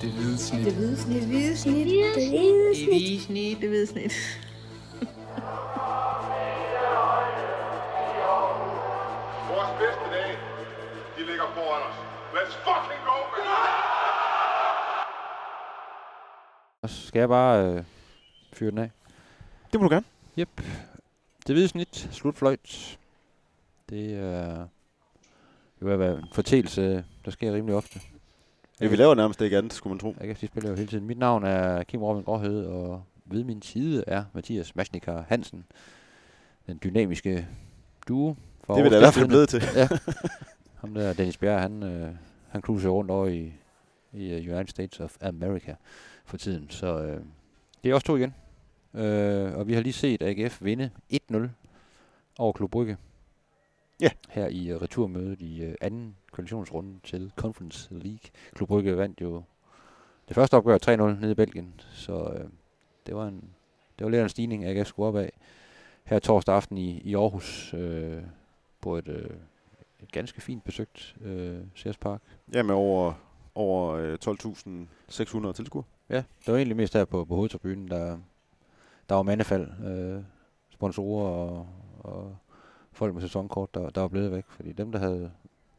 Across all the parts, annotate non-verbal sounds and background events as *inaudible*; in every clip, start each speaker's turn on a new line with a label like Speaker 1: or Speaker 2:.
Speaker 1: Det hvide snit.
Speaker 2: Det hvide snit.
Speaker 3: Det hvide snit. Det hvide
Speaker 2: Det hvide snit. Det hvide snit. *laughs*
Speaker 4: Vores bedste dage, de ligger foran os. Let's fucking go, man!
Speaker 5: Så skal jeg bare øh, fyre den af.
Speaker 6: Det må du gerne.
Speaker 5: Yep. Det hvide snit, slutfløjt. Det er jo at være en fortælelse, der sker rimelig ofte.
Speaker 6: Ja, vi laver nærmest ikke andet, skulle man tro.
Speaker 5: Jeg kan de spiller jo hele tiden. Mit navn er Kim Robin Gråhed, og ved min side er Mathias Maschnikker Hansen. Den dynamiske duo. For
Speaker 6: Det er vi da i hvert fald blevet til.
Speaker 5: ja. *laughs* Ham der, Dennis Bjerg, han, øh, han cruiser rundt over i, i uh, United States of America for tiden. Så øh, det er også to igen. Øh, og vi har lige set AGF vinde 1-0 over Klub Brygge.
Speaker 6: Ja.
Speaker 5: Her i uh, returmødet i uh, anden kvalifikationsrunde til Conference League. Klub Brygge vandt jo det første opgør 3-0 nede i Belgien. Så øh, det var en det var lidt af en stigning, AGF skulle op af. Her torsdag aften i, i Aarhus øh, på et, øh, et ganske fint besøgt øh, Sears Park.
Speaker 6: Ja, med over, over øh, 12.600 tilskuere.
Speaker 5: Ja, det var egentlig mest her på, på hovedtribunen, der, der var mandefald, øh, sponsorer og, og folk med sæsonkort, der, der var blevet væk. Fordi dem, der havde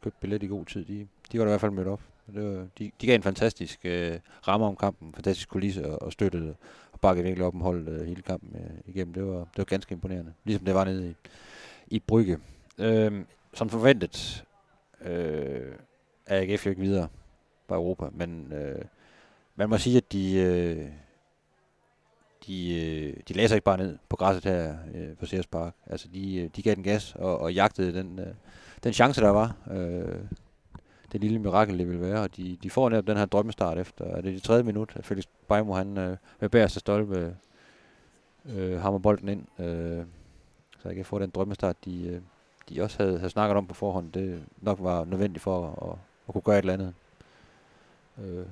Speaker 5: købt billet i god tid, de, de var da i hvert fald mødt op. Det var, de, de gav en fantastisk øh, ramme om kampen, fantastisk kulisse og, og støttede og bakkede virkelig op om holdet øh, hele kampen øh, igennem. Det var, det var ganske imponerende, ligesom det var nede i, i Brygge. Øh, som forventet øh, er AGF jo ikke videre på Europa, men øh, man må sige, at de, øh, de, øh, de lagde sig ikke bare ned på græsset her øh, på Sears Park. Altså, de, øh, de gav den gas og, og jagtede den, øh, den chance, der var. Øh, det lille mirakel, det ville være. Og de, de får netop den her drømmestart efter, er det det tredje minut, at Felix Beimo, han øh, med bære sig stolpe, øh, hammer bolden ind. Øh, så jeg kan få den drømmestart, de, øh, de også havde, havde snakket om på forhånd. Det nok var nødvendigt for at, at, at kunne gøre et eller andet. Øh,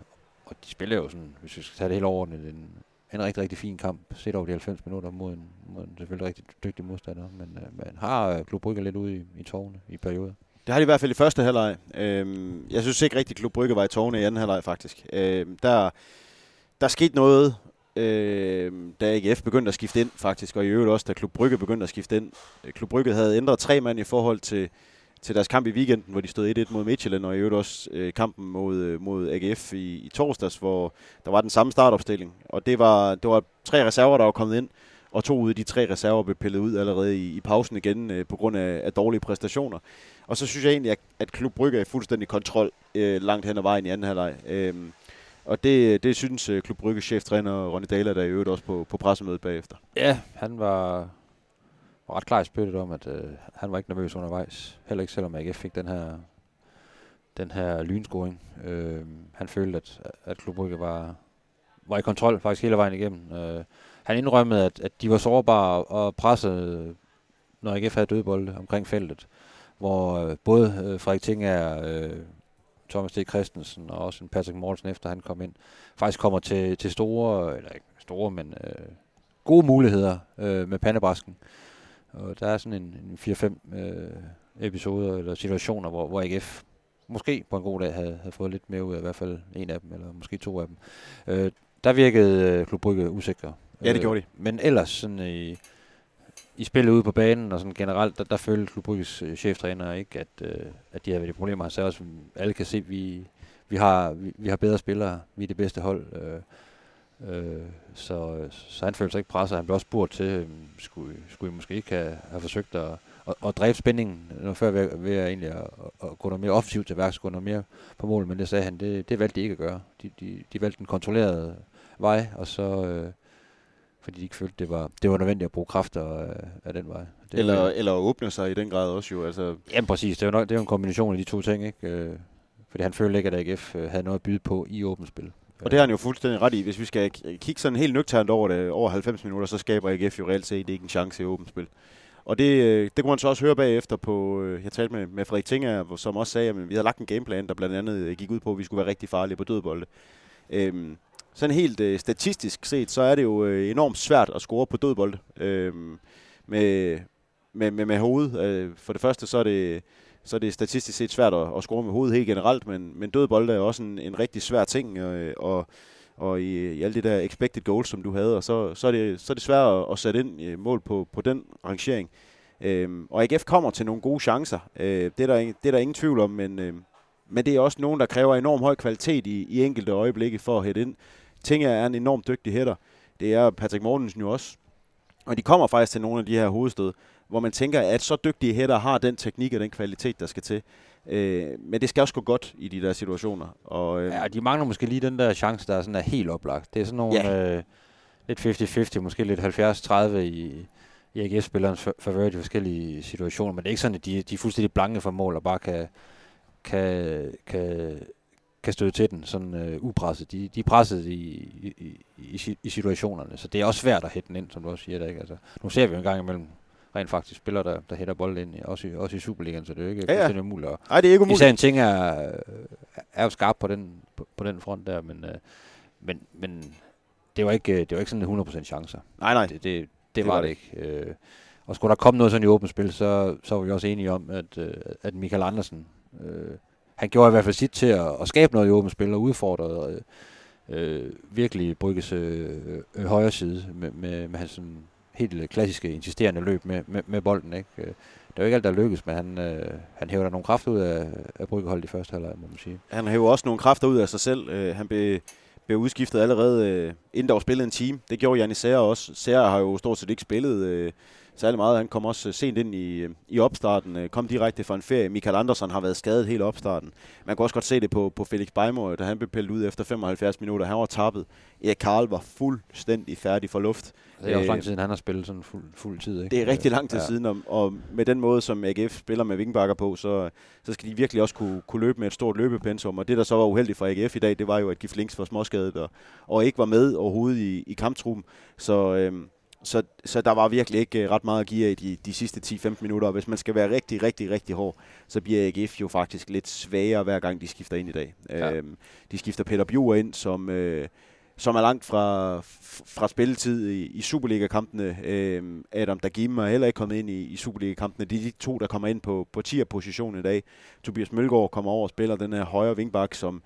Speaker 5: og de spiller jo sådan, hvis vi skal tage det helt overordnet, en, en rigtig, rigtig fin kamp, set over de 90 minutter mod en, mod en selvfølgelig rigtig dygtig modstander. Men øh, man har øh, Klub Brygge lidt ude i, i tårne i perioder.
Speaker 6: Det har de i hvert fald i første halvleg. Øhm, jeg synes ikke rigtig, at Klub Brygge var i tårne i anden halvleg, faktisk. Øhm, der, der skete noget, øhm, da AGF begyndte at skifte ind, faktisk, og i øvrigt også, da Klub Brygge begyndte at skifte ind. Øh, Klub Brygge havde ændret tre mand i forhold til, til deres kamp i weekenden, hvor de stod 1-1 mod Midtjylland, og i øvrigt også øh, kampen mod, øh, mod AGF i, i torsdags, hvor der var den samme startopstilling. Og det var, det var tre reserver, der var kommet ind, og to ud af de tre reserver blev pillet ud allerede i, i pausen igen øh, på grund af, af dårlige præstationer. Og så synes jeg egentlig, at, at Klub Brygge er i fuldstændig kontrol øh, langt hen ad vejen i anden halvleg. Øh, og det, det synes øh, Klub Brygge cheftræner Ronny Dahler, der i øvrigt også på, på pressemødet bagefter.
Speaker 5: Ja, han var, var ret klar i spyttet om, at øh, han var ikke nervøs undervejs. Heller ikke selvom AGF fik den her, den her lynscoring. Øh, han følte, at, at Klub Brygge var, var i kontrol faktisk hele vejen igennem. Øh, han indrømmede, at, at de var sårbare og pressede, når AGF havde dødbolde omkring feltet. Hvor øh, både øh, Frederik Tinger, øh, Thomas D. Christensen og også en Patrick Mortensen, efter han kom ind, faktisk kommer til, til store, eller ikke store, men øh, gode muligheder øh, med pandebrasken. Og der er sådan en, en 4-5 øh, episoder eller situationer, hvor, hvor AGF måske på en god dag havde, havde fået lidt mere ud af i hvert fald en af dem, eller måske to af dem. Øh, der virkede øh, Klub Brygge usikre.
Speaker 6: Ja, det gjorde de.
Speaker 5: Øh, men ellers sådan i, i spillet ude på banen og sådan generelt, der, der følte Klub Brygges øh, cheftræner ikke, at, øh, at de havde været i problemer. Han sagde også, at alle kan se, at vi, vi, har, vi, vi har bedre spillere. Vi er det bedste hold. Øh, Øh, så, så han følte sig ikke presset. Han blev også spurgt til, øh, skulle, skulle I måske ikke have, have forsøgt at, at, at dræbe spændingen noget før ved, ved at, egentlig at, at, gå noget mere offensivt til værks, gå noget mere på mål, men det sagde han, det, det valgte de ikke at gøre. De, de, de valgte en kontrolleret vej, og så, øh, fordi de ikke følte, det var, det var nødvendigt at bruge kræfter af, af den vej. Det,
Speaker 6: Eller, eller at åbne sig i den grad også jo. Altså,
Speaker 5: Jamen præcis, det er jo, nok, det er jo en kombination af de to ting, ikke? Øh, fordi han følte ikke, at AGF øh, havde noget at byde på i åbent spil.
Speaker 6: Og det har han jo fuldstændig ret i. Hvis vi skal kigge sådan helt nøgternt over det, over 90 minutter, så skaber AGF jo reelt set ikke en chance i åbent spil. Og det, øh, det kunne man så også høre bagefter på, øh, jeg talte med, med Frederik Tinger, som også sagde, at vi havde lagt en gameplan, der blandt andet øh, gik ud på, at vi skulle være rigtig farlige på dødbolde. Øhm, sådan helt øh, statistisk set, så er det jo øh, enormt svært at score på dødbolde. Øhm, med, med, med, med hovedet. Øh, for det første, så er det så er det statistisk set svært at, at score med hovedet helt generelt, men, men døde bolde er også en, en rigtig svær ting, og, og, og i, i alle de der expected goals, som du havde, og så, så, er, det, så er det svært at, at sætte ind i mål på, på den rangering. Øhm, og AGF kommer til nogle gode chancer, øh, det, er der, det er der ingen tvivl om, men, øh, men det er også nogen, der kræver enorm høj kvalitet i, i enkelte øjeblikke for at hætte ind. Ting er en enormt dygtig hætter. Det er Patrick Mortensen jo også. Og de kommer faktisk til nogle af de her hovedstød, hvor man tænker, at så dygtige hætter har den teknik og den kvalitet, der skal til. Øh, men det skal også gå godt i de der situationer. Og, øh,
Speaker 5: Ja, de mangler måske lige den der chance, der er, sådan er helt oplagt. Det er sådan nogle
Speaker 6: Ja.
Speaker 5: øh, lidt 50-50, måske lidt 70-30 i, i AGF-spillerens favør i de forskellige situationer, men det er ikke sådan, at de, de er fuldstændig blanke for mål og bare kan, kan, kan, kan støde til den sådan øh, upresset. De, de er presset i, i, i, i, situationerne, så det er også svært at hætte den ind, som du også siger. Der, ikke? Altså, nu ser vi jo en gang imellem rent faktisk spillere, der, der hætter bolden ind, også i, også i Superligaen, så det er jo ikke
Speaker 6: Ja, ja.
Speaker 5: umuligt at,
Speaker 6: Ej, det er ikke umuligt.
Speaker 5: Især en ting er, er jo skarp på den, på, på den front der, men, øh, men, men det var ikke, det var ikke sådan 100% chancer.
Speaker 6: Nej, nej.
Speaker 5: Det, det, det,
Speaker 6: Det
Speaker 5: var
Speaker 6: var
Speaker 5: det ikke. Øh, og skulle der komme noget sådan i åbent spil, så, så var vi også enige om, at, øh, at Michael Andersen, øh, han gjorde i hvert fald sit til at, at skabe noget i åbent spil og udfordrede øh, øh, virkelig Brygges øh, øh, højre side med, med, med hans sådan helt øh, klassiske insisterende løb med, med, med bolden. Ikke? Øh, det er jo ikke alt, der lykkes, men han, øh, han hæver da nogle kræfter ud af, af Bryggeholdet i første halvleg, må man sige.
Speaker 6: Han hæver også nogle kræfter ud af sig selv. Øh, han blev, blev udskiftet allerede, øh, inden der var spillet en time. Det gjorde Janis Sager også. Sager har jo stort set ikke spillet øh, særlig meget. Han kom også øh, sent ind i, øh, i opstarten. Øh, kom direkte fra en ferie. Michael Andersen har været skadet hele opstarten. Man kunne også godt se det på, på Felix Beimor, da han blev pillet ud efter 75 minutter. Han var tappet. Erik Karl var fuldstændig færdig for luft.
Speaker 5: Det er også lang tid, siden han har spillet sådan fuld, fuld tid. Ikke?
Speaker 6: Det er rigtig lang tid
Speaker 5: ja.
Speaker 6: siden, og, og med den måde, som AGF spiller med vingbakker på, så, så skal de virkelig også kunne, kunne løbe med et stort løbepensum. Og det, der så var uheldigt for AGF i dag, det var jo, at Gif Links var småskadet og, og ikke var med overhovedet i, i kamptruppen. Så, øhm, så, så der var virkelig ikke øh, ret meget at give af i de, de sidste 10-15 minutter. Og hvis man skal være rigtig, rigtig, rigtig hård, så bliver AGF jo faktisk lidt svagere, hver gang de skifter ind i dag.
Speaker 5: Ja.
Speaker 6: Øhm, de skifter Peter Bjur ind, som... Øh, som er langt fra, fra spilletid i, i Superliga-kampene. Øhm, Adam Dagim er heller ikke kommet ind i, i Superliga-kampene. Det er de to, der kommer ind på, på 10'er-positionen i dag. Tobias Mølgaard kommer over og spiller den her højre vingbak, som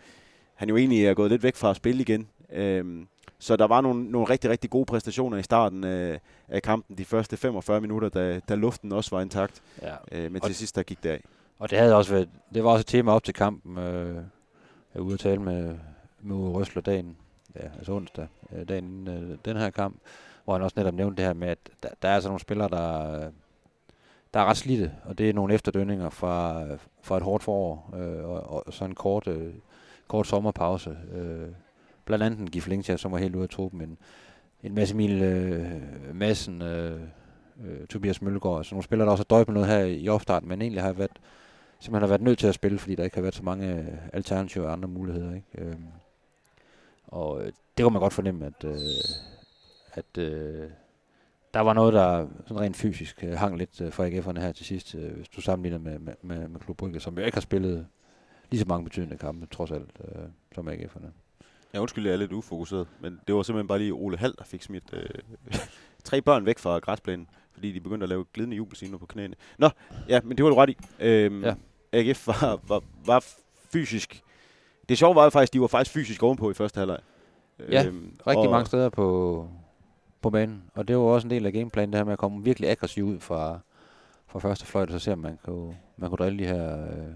Speaker 6: han jo egentlig er gået lidt væk fra at spille igen. Øhm, så der var nogle, nogle rigtig, rigtig gode præstationer i starten af, af kampen, de første 45 minutter, da, da luften også var intakt.
Speaker 5: Ja.
Speaker 6: Øh, men
Speaker 5: Og-
Speaker 6: til sidst, der gik det af.
Speaker 5: Og det havde også været, det var også et tema op til kampen. Øh, jeg er ude at tale med, med Uwe Røsler dagen, ja, altså onsdag, øh, dagen inden øh, den her kamp, hvor han også netop nævnte det her med, at der, der er altså nogle spillere, der, øh, der er ret slidte, og det er nogle efterdønninger fra, fra et hårdt forår, øh, og, og så en kort, øh, kort sommerpause. Øh, blandt andet en Gif Linkja, som var helt ude af truppen, men en masse Emil øh, Madsen, øh, øh, Tobias Mølgaard, så nogle spillere, der også har døjet med noget her i opstarten, men egentlig har været simpelthen har været nødt til at spille, fordi der ikke har været så mange øh, alternativer og andre muligheder. Ikke? Øhm, og øh, det kunne man godt fornemme, at, øh, at øh, der var noget, der sådan rent fysisk øh, hang lidt øh, for AGF'erne her til sidst, øh, hvis du sammenligner med, med, med, med Klub Brygge, som jo ikke har spillet lige så mange betydende kampe, trods alt, øh, som AGF'erne.
Speaker 6: Ja, undskyld, jeg er lidt ufokuseret, men det var simpelthen bare lige Ole Hall, der fik smidt øh, *laughs* tre børn væk fra græsplænen, fordi de begyndte at lave glidende jubelscener på knæene. Nå, ja, men det var du ret i. Øhm,
Speaker 5: Ja.
Speaker 6: AGF var, var, var fysisk... Det sjove var jo faktisk, de var faktisk fysisk ovenpå i første halvleg.
Speaker 5: Ja,
Speaker 6: Øhm,
Speaker 5: Rigtig mange steder på, på banen, og det var også en del af gameplanen, det her med at komme virkelig aggressiv ud fra, fra første fløjt, og så ser man, man kunne, man kunne drille de her, øh,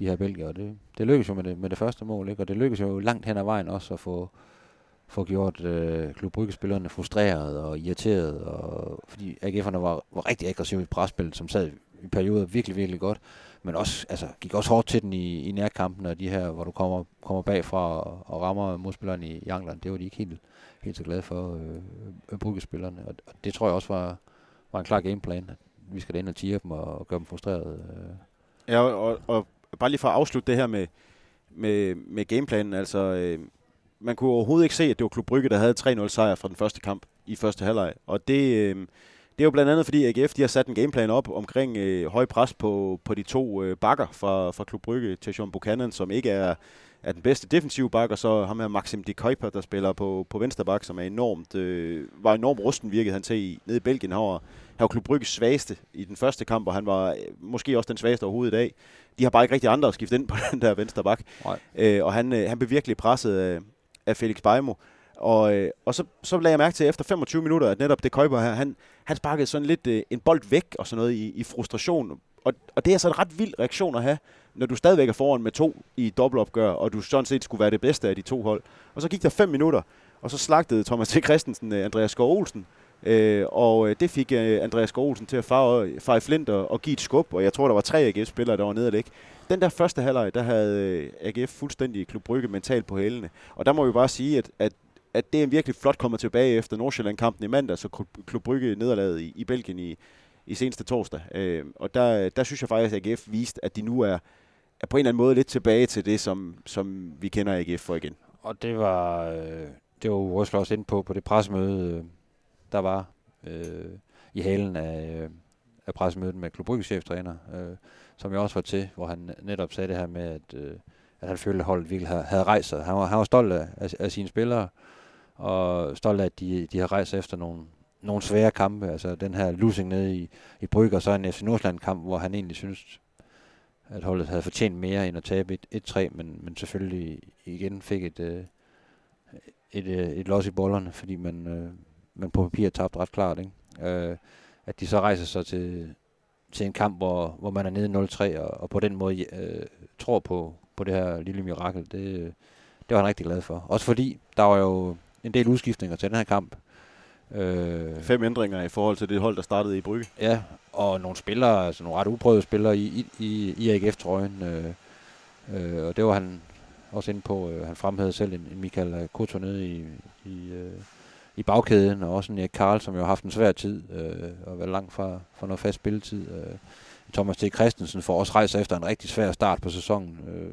Speaker 5: de her belgier, det, det lykkedes jo med det, med det første mål, ikke? og det lykkedes jo langt hen ad vejen også at få, få gjort øh, Klub Brygge-spillerne frustreret og irriteret, og, fordi AGF'erne var, var rigtig aggressive i presspillet, som sad i perioder virkelig, virkelig godt, men også, altså, gik også hårdt til den i, i nærkampen, og de her, hvor du kommer, kommer bagfra og, og rammer modspilleren i, i anglerne, det var de ikke helt, helt så glade for, øh, Brygge-spillerne, og, og det tror jeg også var, var en klar gameplan, at vi skal da ind og tire dem og, og gøre dem frustreret. Øh.
Speaker 6: Ja, og, og bare lige for at afslutte det her med, med, med gameplanen, altså øh, man kunne overhovedet ikke se, at det var Klub Brygge, der havde 3-0 sejr fra den første kamp i første halvleg. Og det, øh, det er jo blandt andet, fordi AGF de har sat en gameplan op omkring øh, høj pres på, på de to øh, bakker fra, fra Klub Brygge, Tajon Buchanan, som ikke er, er den bedste defensive bak, og så ham her Maxim de Kuiper, der spiller på, på venstre bak, som er enormt, øh, var enormt rusten, virkede han til i, nede i Belgien. Var, han var Klub Brygges svageste i den første kamp, og han var øh, måske også den svageste overhovedet i dag. De har bare ikke rigtig andre at skifte ind på *laughs* den der venstre bak. Øh, og han, øh, han blev virkelig presset af, af Felix Beimo. Og, øh, og så, så lagde jeg mærke til efter 25 minutter, at netop det Køber her, han, han sparkede sådan lidt øh, en bold væk og sådan noget i, i frustration. Og, og det er så en ret vild reaktion at have, når du stadigvæk er foran med to i dobbeltopgør, og du sådan set skulle være det bedste af de to hold. Og så gik der fem minutter, og så slagtede Thomas T. Christensen øh, Andreas Skov Olsen. Øh, og øh, det fik øh, Andreas Skov Olsen til at fare, fare flint og, og give et skub, og jeg tror, der var tre AGF-spillere, der var nede og ligge. Den der første halvleg, der havde øh, AGF fuldstændig Klub Brygge mentalt på hælene. Og der må vi bare sige, at, at at det er virkelig flot kommer tilbage efter Nordsjælland-kampen i mandag, så Klub Brygge nederlaget i, i Belgien i, i seneste torsdag. Øh, og der, der synes jeg faktisk, at AGF viste, at de nu er, er på en eller anden måde lidt tilbage til det, som, som vi kender AGF for igen.
Speaker 5: Og det var, øh, det var Røsler også ind på, på det pressemøde, øh, der var øh, i halen af, øh, af pressemødet med Klub Brygge cheftræner, øh, som jeg også var til, hvor han netop sagde det her med, at, øh, at han følte, at holdet virkelig havde, havde rejst sig. Han var, han var stolt af, af, af sine spillere, og stolt af, at de, de har rejst efter nogle, nogle svære kampe. Altså den her losing nede i, i Bryg, og så en FC Nordsjælland-kamp, hvor han egentlig synes, at holdet havde fortjent mere end at tabe 1-3, men, men selvfølgelig igen fik et, øh, et, et, øh, et loss i bollerne, fordi man, øh, man på papir tabte ret klart. Ikke? Øh, at de så rejser sig til, til en kamp, hvor, hvor man er nede 0-3, og, og på den måde øh, tror på, på det her lille mirakel, det, det var han rigtig glad for. Også fordi, der var jo en del udskiftninger til den her kamp.
Speaker 6: Øh, Fem ændringer i forhold til det hold, der startede i Brygge.
Speaker 5: Ja, og nogle spillere, altså nogle ret uprøvede spillere i, i, i AGF-trøjen. Øh, øh, og det var han også inde på. Øh, han fremhævede selv en, en Michael Koto nede i, i, øh, i bagkæden, og også en Erik Karl, som jo har haft en svær tid, øh, og været langt fra, fra noget fast spilletid. Øh, Thomas T. Christensen får også rejse efter en rigtig svær start på sæsonen. Øh,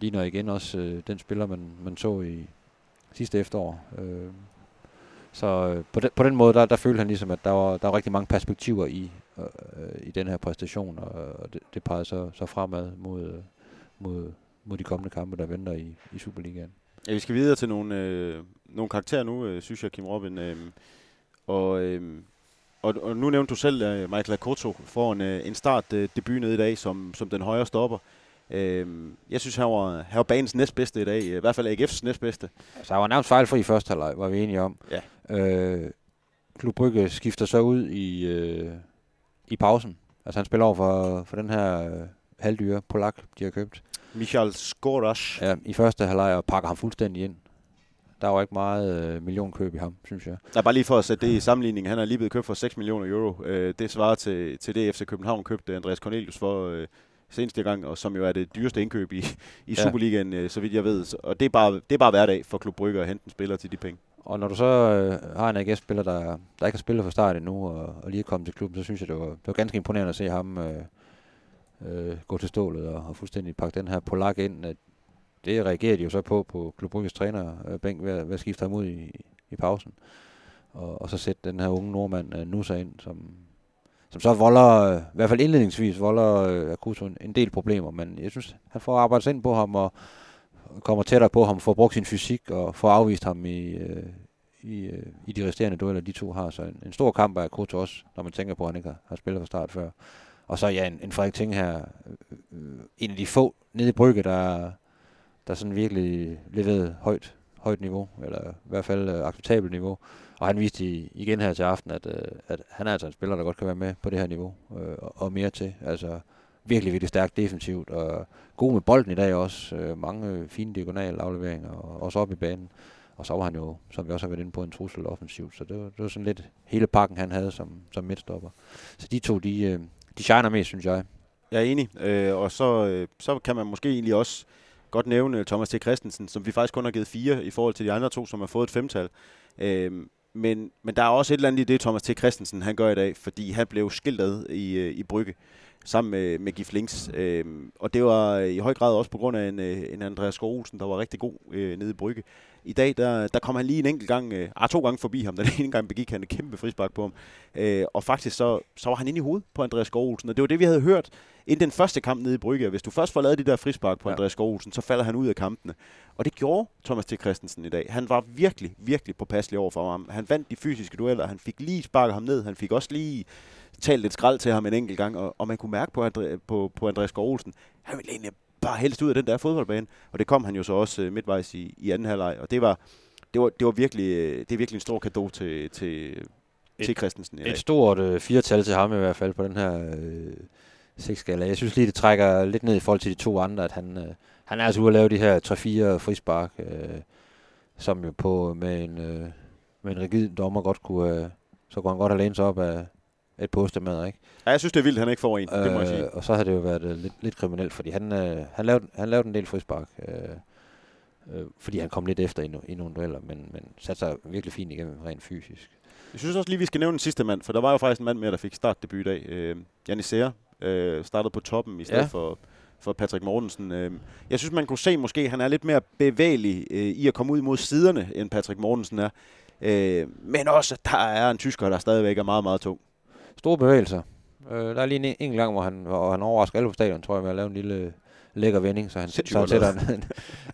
Speaker 5: ligner igen også øh, den spiller, man, man så i, sidste efterår. Øh, så øh, på, den, på den måde, der, der følte han ligesom, at der var, der var rigtig mange perspektiver i, øh, øh i den her præstation, og, og det, det pegede så, så fremad mod, øh, mod, mod de kommende kampe, der venter i, i Superligaen.
Speaker 6: Ja, vi skal videre til nogle, øh, nogle karakterer nu, øh, synes jeg, Kim Robin. Øh, og, øh, og, og nu nævnte du selv, at Michael Akoto får en, øh, en start øh, debut nede i dag som, som den højre stopper. Øh, jeg synes, han var, han var banens næstbedste i dag. I hvert fald AGF's næstbedste.
Speaker 5: Så han var nærmest fejlfri i første halvleg, var vi enige om.
Speaker 6: Ja.
Speaker 5: Øh, Klub Brygge skifter så ud i, øh, i pausen. Altså han spiller over for, for den her øh, halvdyre polak, de har købt.
Speaker 6: Michal Skorash.
Speaker 5: Ja, i første halvleg og pakker ham fuldstændig ind. Der var ikke meget øh, millionkøb i ham, synes jeg.
Speaker 6: Ja, bare lige for at sætte det i sammenligning. Han er lige blevet købt for 6 millioner euro. Øh, det svarer til, til det, FC København købte Andreas Cornelius for øh, seneste gang, og som jo er det dyreste indkøb i, i ja. Superligaen, øh, så vidt jeg ved. Og det er bare, det er bare hverdag for Klub Brygge at hente en spiller til de penge.
Speaker 5: Og når du så øh, har en AGF-spiller, der, der ikke har spillet fra start endnu, og, og lige er kommet til klubben, så synes jeg, det var, det var ganske imponerende at se ham øh, øh, gå til stålet og, og fuldstændig pakke den her polak ind. At det reagerer de jo så på på Klub Brygges trænerbænk ved, ved at skifte ham ud i, i pausen. Og, og så sætte den her unge nordmand øh, Nusa ind, som, som så volder, øh, i hvert fald indledningsvis, volder øh, Akuto en, en del problemer, men jeg synes, han får arbejdet ind på ham, og kommer tættere på ham, får brugt sin fysik, og får afvist ham i, øh, i, i de resterende dueller, de to har. Så en, en stor kamp af Akuto også, når man tænker på, at han ikke har, har spillet fra start før. Og så ja, en, en Frederik Ting her, øh, en af de få nede i Brygge, der, der sådan virkelig leverede højt, højt niveau, eller i hvert fald øh, acceptabelt niveau. Og han viste igen her til aften, at, øh, at han er altså en spiller, der godt kan være med på det her niveau, øh, og mere til. Altså virkelig, virkelig stærkt defensivt, og god med bolden i dag også. Øh, mange fine diagonale afleveringer, og også op i banen. Og så var han jo, som vi også har været inde på, en trussel offensivt. Så det var, det var sådan lidt hele pakken, han havde som, som midtstopper. Så de to, de, øh, de shiner mest, synes jeg.
Speaker 6: Jeg er enig. Øh, og så, øh, så kan man måske egentlig også godt nævne Thomas T. Christensen, som vi faktisk kun har givet fire i forhold til de andre to, som har fået et femtal. Øh, men, men der er også et eller andet i det, Thomas T. Christensen han gør i dag, fordi han blev skiltet i, øh, i Brygge sammen med, med Gif Links. Øh, og det var i høj grad også på grund af en, øh, en Andreas Skov der var rigtig god øh, nede i Brygge. I dag, der, der kom han lige en enkelt gang, øh, ah, to gange forbi ham. *laughs* Den ene gang begik han en kæmpe frispark på ham. Øh, og faktisk så, så var han inde i hovedet på Andreas Skov Og det var det, vi havde hørt inden den første kamp nede i Brygge. Hvis du først får lavet de der frispark på ja. Andreas Skov så falder han ud af kampene. Og det gjorde Thomas T. Christensen i dag. Han var virkelig, virkelig påpasselig over for ham. Han vandt de fysiske dueller. Han fik lige sparket ham ned. Han fik også lige talt lidt skrald til ham en enkelt gang. Og, og man kunne mærke på, Andre, på, på Andreas Skov han ville egentlig bare helst ud af den der fodboldbane. Og det kom han jo så også øh, midtvejs i, i anden halvleg. Og det var, det var, det var virkelig, øh, det er virkelig en stor gave til, til, et, til Christensen.
Speaker 5: Et stort øh, firetal til ham i hvert fald på den her øh, seksskala. Jeg synes lige, det trækker lidt ned i forhold til de to andre, at han, øh, han er altså ude at lave de her 3-4 frispark, øh, som jo på med en, øh, med en rigid dommer godt kunne, øh, så kunne han godt have lænet sig op af et postemad, ikke?
Speaker 6: Ja, jeg synes, det er vildt, han ikke får en, øh, det må jeg sige.
Speaker 5: Øh, og så har det jo været øh, lidt, lidt kriminelt, fordi han, øh, han, lavede, han lavede en del frispark. Øh, øh, fordi han kom lidt efter i, no, i nogle dueller, men, men satte sig virkelig fint igennem rent fysisk.
Speaker 6: Jeg synes også lige, vi skal nævne den sidste mand, for der var jo faktisk en mand mere, der fik startdebut i dag. Øh, Janis Seer øh, startede på toppen i stedet ja. for, for Patrick Mortensen. Øh, jeg synes, man kunne se måske, at han er lidt mere bevægelig øh, i at komme ud mod siderne, end Patrick Mortensen er. Øh, men også, at der er en tysker, der stadigvæk er meget, meget tung.
Speaker 5: Store bevægelser. Øh, der er lige en, en gang, hvor han, hvor han overrasker alle på stadion, tror jeg, med at lave en lille lækker vending, så han, så han sætter en,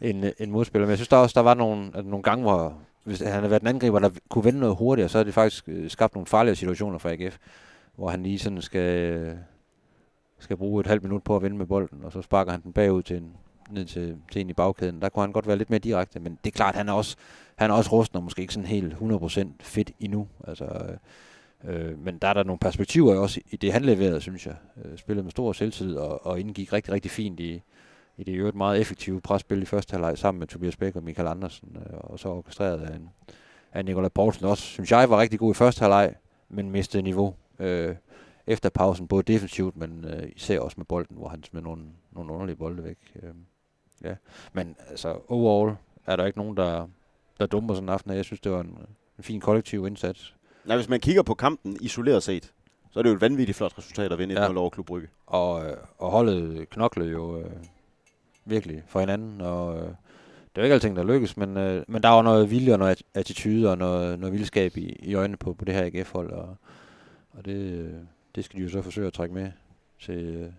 Speaker 5: *laughs* en, en modspiller. Men jeg synes der også, der var nogle, nogle gange, hvor hvis han havde været en angriber, der kunne vende noget hurtigere, så har det faktisk øh, skabt nogle farlige situationer for AGF, hvor han lige sådan skal, skal bruge et halvt minut på at vende med bolden, og så sparker han den bagud til en, ned til, til en i bagkæden. Der kunne han godt være lidt mere direkte, men det er klart, han er også, han er også rusten og måske ikke sådan helt 100% fedt endnu. Altså, øh, men der er der nogle perspektiver også i det, han leverede, synes jeg. Øh, spillede med stor selvtid og, og indgik rigtig, rigtig fint i, i det øvrigt meget effektive presspil i første halvleg sammen med Tobias Bæk og Michael Andersen, øh, og så orkestreret af, en, af Nikolaj Poulsen også, synes jeg var rigtig god i første halvleg, men mistede niveau øh, efter pausen, både defensivt, men øh, især også med bolden, hvor han smed nogle, nogle underlige bolde væk. Øh, ja. Men altså, overall er der ikke nogen, der, der dummer sådan en aften. Jeg synes, det var en, en fin kollektiv indsats.
Speaker 6: Nej, hvis man kigger på kampen isoleret set, så er det jo et vanvittigt flot resultat at vinde ja. 1-0 over Klub Brygge.
Speaker 5: Og, øh, og holdet knoklede jo øh, virkelig for hinanden, og øh, det er ikke alting, der lykkes, men, øh, men der var noget vilje og noget attitude og noget, noget vildskab i, i øjnene på, på det her AGF-hold, og, og det, øh, det skal de jo så forsøge at trække med til, øh,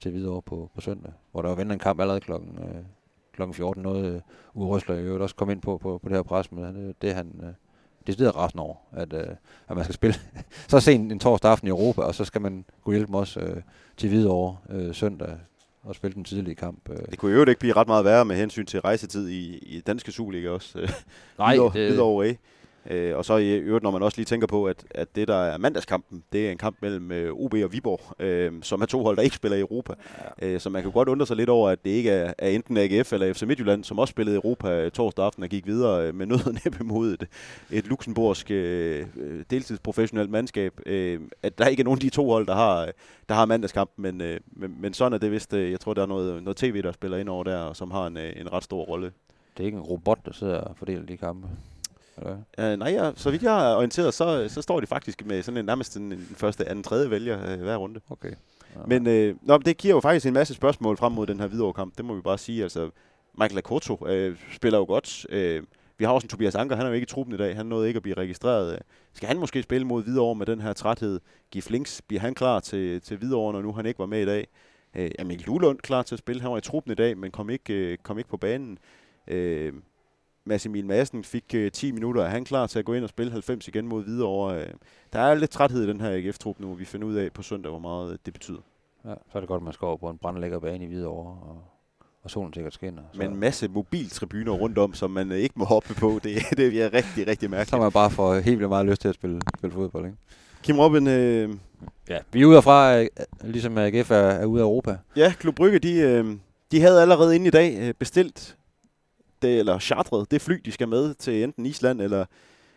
Speaker 5: til videre på, på søndag, hvor der var vendt en kamp allerede klokken, øh, klokken 14, noget øh, Uwe Røsler jo også kom ind på, på, på det her pres, men det, det han... Øh, decideret resten over, at, øh, at man skal spille *laughs* så sent en torsdag aften i Europa, og så skal man kunne hjælpe dem også øh, til Hvidovre øh, søndag og spille den tidlige kamp. Øh.
Speaker 6: Det kunne jo ikke blive ret meget værre med hensyn til rejsetid i, i danske Superliga også. Øh,
Speaker 5: Nej,
Speaker 6: Hvidovre, det... Hvidovre Øh, og så i øvrigt, når man også lige tænker på, at, at det, der er mandagskampen, det er en kamp mellem øh, OB og Viborg, øh, som er to hold, der ikke spiller i Europa. Ja. Øh, så man kan godt undre sig lidt over, at det ikke er, er enten AGF eller FC Midtjylland, som også spillede i Europa torsdag aften og gik videre øh, med nød og *laughs* næppe mod et, et luxemburgsk øh, deltidsprofessionelt mandskab. Øh, at der ikke er nogen af de to hold, der har, der har mandagskampen, men, øh, men, men sådan er det vist. Øh, jeg tror, der er noget, noget tv, der spiller ind over der, som har en, en ret stor rolle.
Speaker 5: Det er ikke en robot, der sidder og fordeler de kampe.
Speaker 6: Eller? Uh, nej, ja, så vidt jeg er orienteret, så, så står de faktisk med sådan en nærmest en, en første, anden, tredje vælger uh, hver runde.
Speaker 5: Okay.
Speaker 6: Ja. Men uh, nå, det giver jo faktisk en masse spørgsmål frem mod den her videre kamp. Det må vi bare sige. Altså, Michael Akoto uh, spiller jo godt. Uh, vi har også en Tobias Anker, han er jo ikke i truppen i dag. Han nåede ikke at blive registreret. Skal han måske spille mod Hvidovre med den her træthed? Gif Links, bliver han klar til, til Hvidovre, når nu han ikke var med i dag? Uh, er Mikkel Lulund klar til at spille? Han var i truppen i dag, men kom ikke, uh, kom ikke på banen. Uh, Mads Emil Madsen fik øh, 10 minutter. Er han klar til at gå ind og spille 90 igen mod Hvidovre? Øh, der er lidt træthed i den her AGF-trup nu. Vi finder ud af på søndag, hvor meget øh, det betyder.
Speaker 5: Ja, så er det godt, at man skal over på en brandlækker bane i Hvidovre, og, og solen sikkert skinner.
Speaker 6: Så. Men en masse mobiltribuner rundt om, som man øh, ikke må hoppe på. Det, *laughs* det er rigtig, rigtig mærkeligt.
Speaker 5: Så man bare for helt vildt meget lyst til at spille, spille fodbold, ikke?
Speaker 6: Kim Robin... Øh,
Speaker 5: ja, vi er ude fra, øh, ligesom AGF er, er ude af Europa.
Speaker 6: Ja, Klub Brygge, de, øh, de havde allerede inde i dag bestilt det, eller chartret det fly, de skal med til enten Island eller,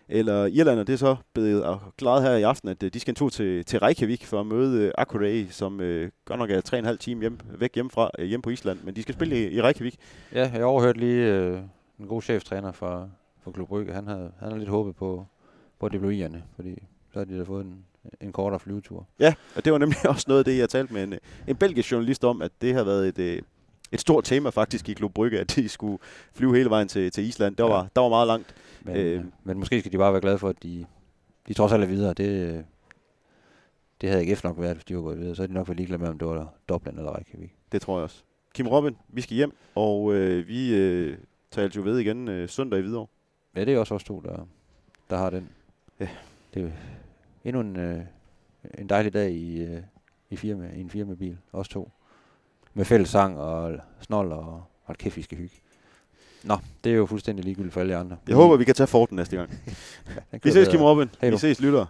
Speaker 6: eller Irland, og det er så blevet klaret her i aften, at øh, de skal en tur til, til Reykjavik for at møde Akureyri, som øh, godt nok er 3,5 timer hjem, væk hjemmefra, øh, hjem på Island, men de skal spille i, i Reykjavik.
Speaker 5: Ja, jeg overhørte lige øh, en god cheftræner for, for Klub Brygge. Han havde, han havde lidt håbet på, på det blev fordi så har de da fået en, en kortere flyvetur.
Speaker 6: Ja, og det var nemlig *laughs* også noget af det, jeg talte med en, en belgisk journalist om, at det har været et, øh, et stort tema faktisk i Klub Brygge, at de skulle flyve hele vejen til, til Island. Det var,
Speaker 5: Ja.
Speaker 6: der var meget langt.
Speaker 5: Men,
Speaker 6: Øh.
Speaker 5: men måske skal de bare være glade for, at de, de trods alt er videre. Det, det havde AGF nok været, hvis de var gået videre. Så er de nok været ligeglade med, om det var Dublin eller Reykjavik.
Speaker 6: Det tror jeg også. Kim Robin, vi skal hjem, og øh, vi øh, taler jo ved igen øh, søndag i Hvidovre.
Speaker 5: Ja, det er også os to, der, der har den.
Speaker 6: Ja.
Speaker 5: Det er endnu en, øh, en dejlig dag i, øh, i, firma, i en firmabil. Os to. Med fælles sang og snold og hold kæft, vi skal hygge. Nå, det er jo fuldstændig ligegyldigt for alle andre.
Speaker 6: Jeg håber, vi kan tage forten næste gang. *laughs*
Speaker 5: ja,
Speaker 6: Vi ses. Kim Robin.
Speaker 5: Hej
Speaker 6: Vi ses, lyttere.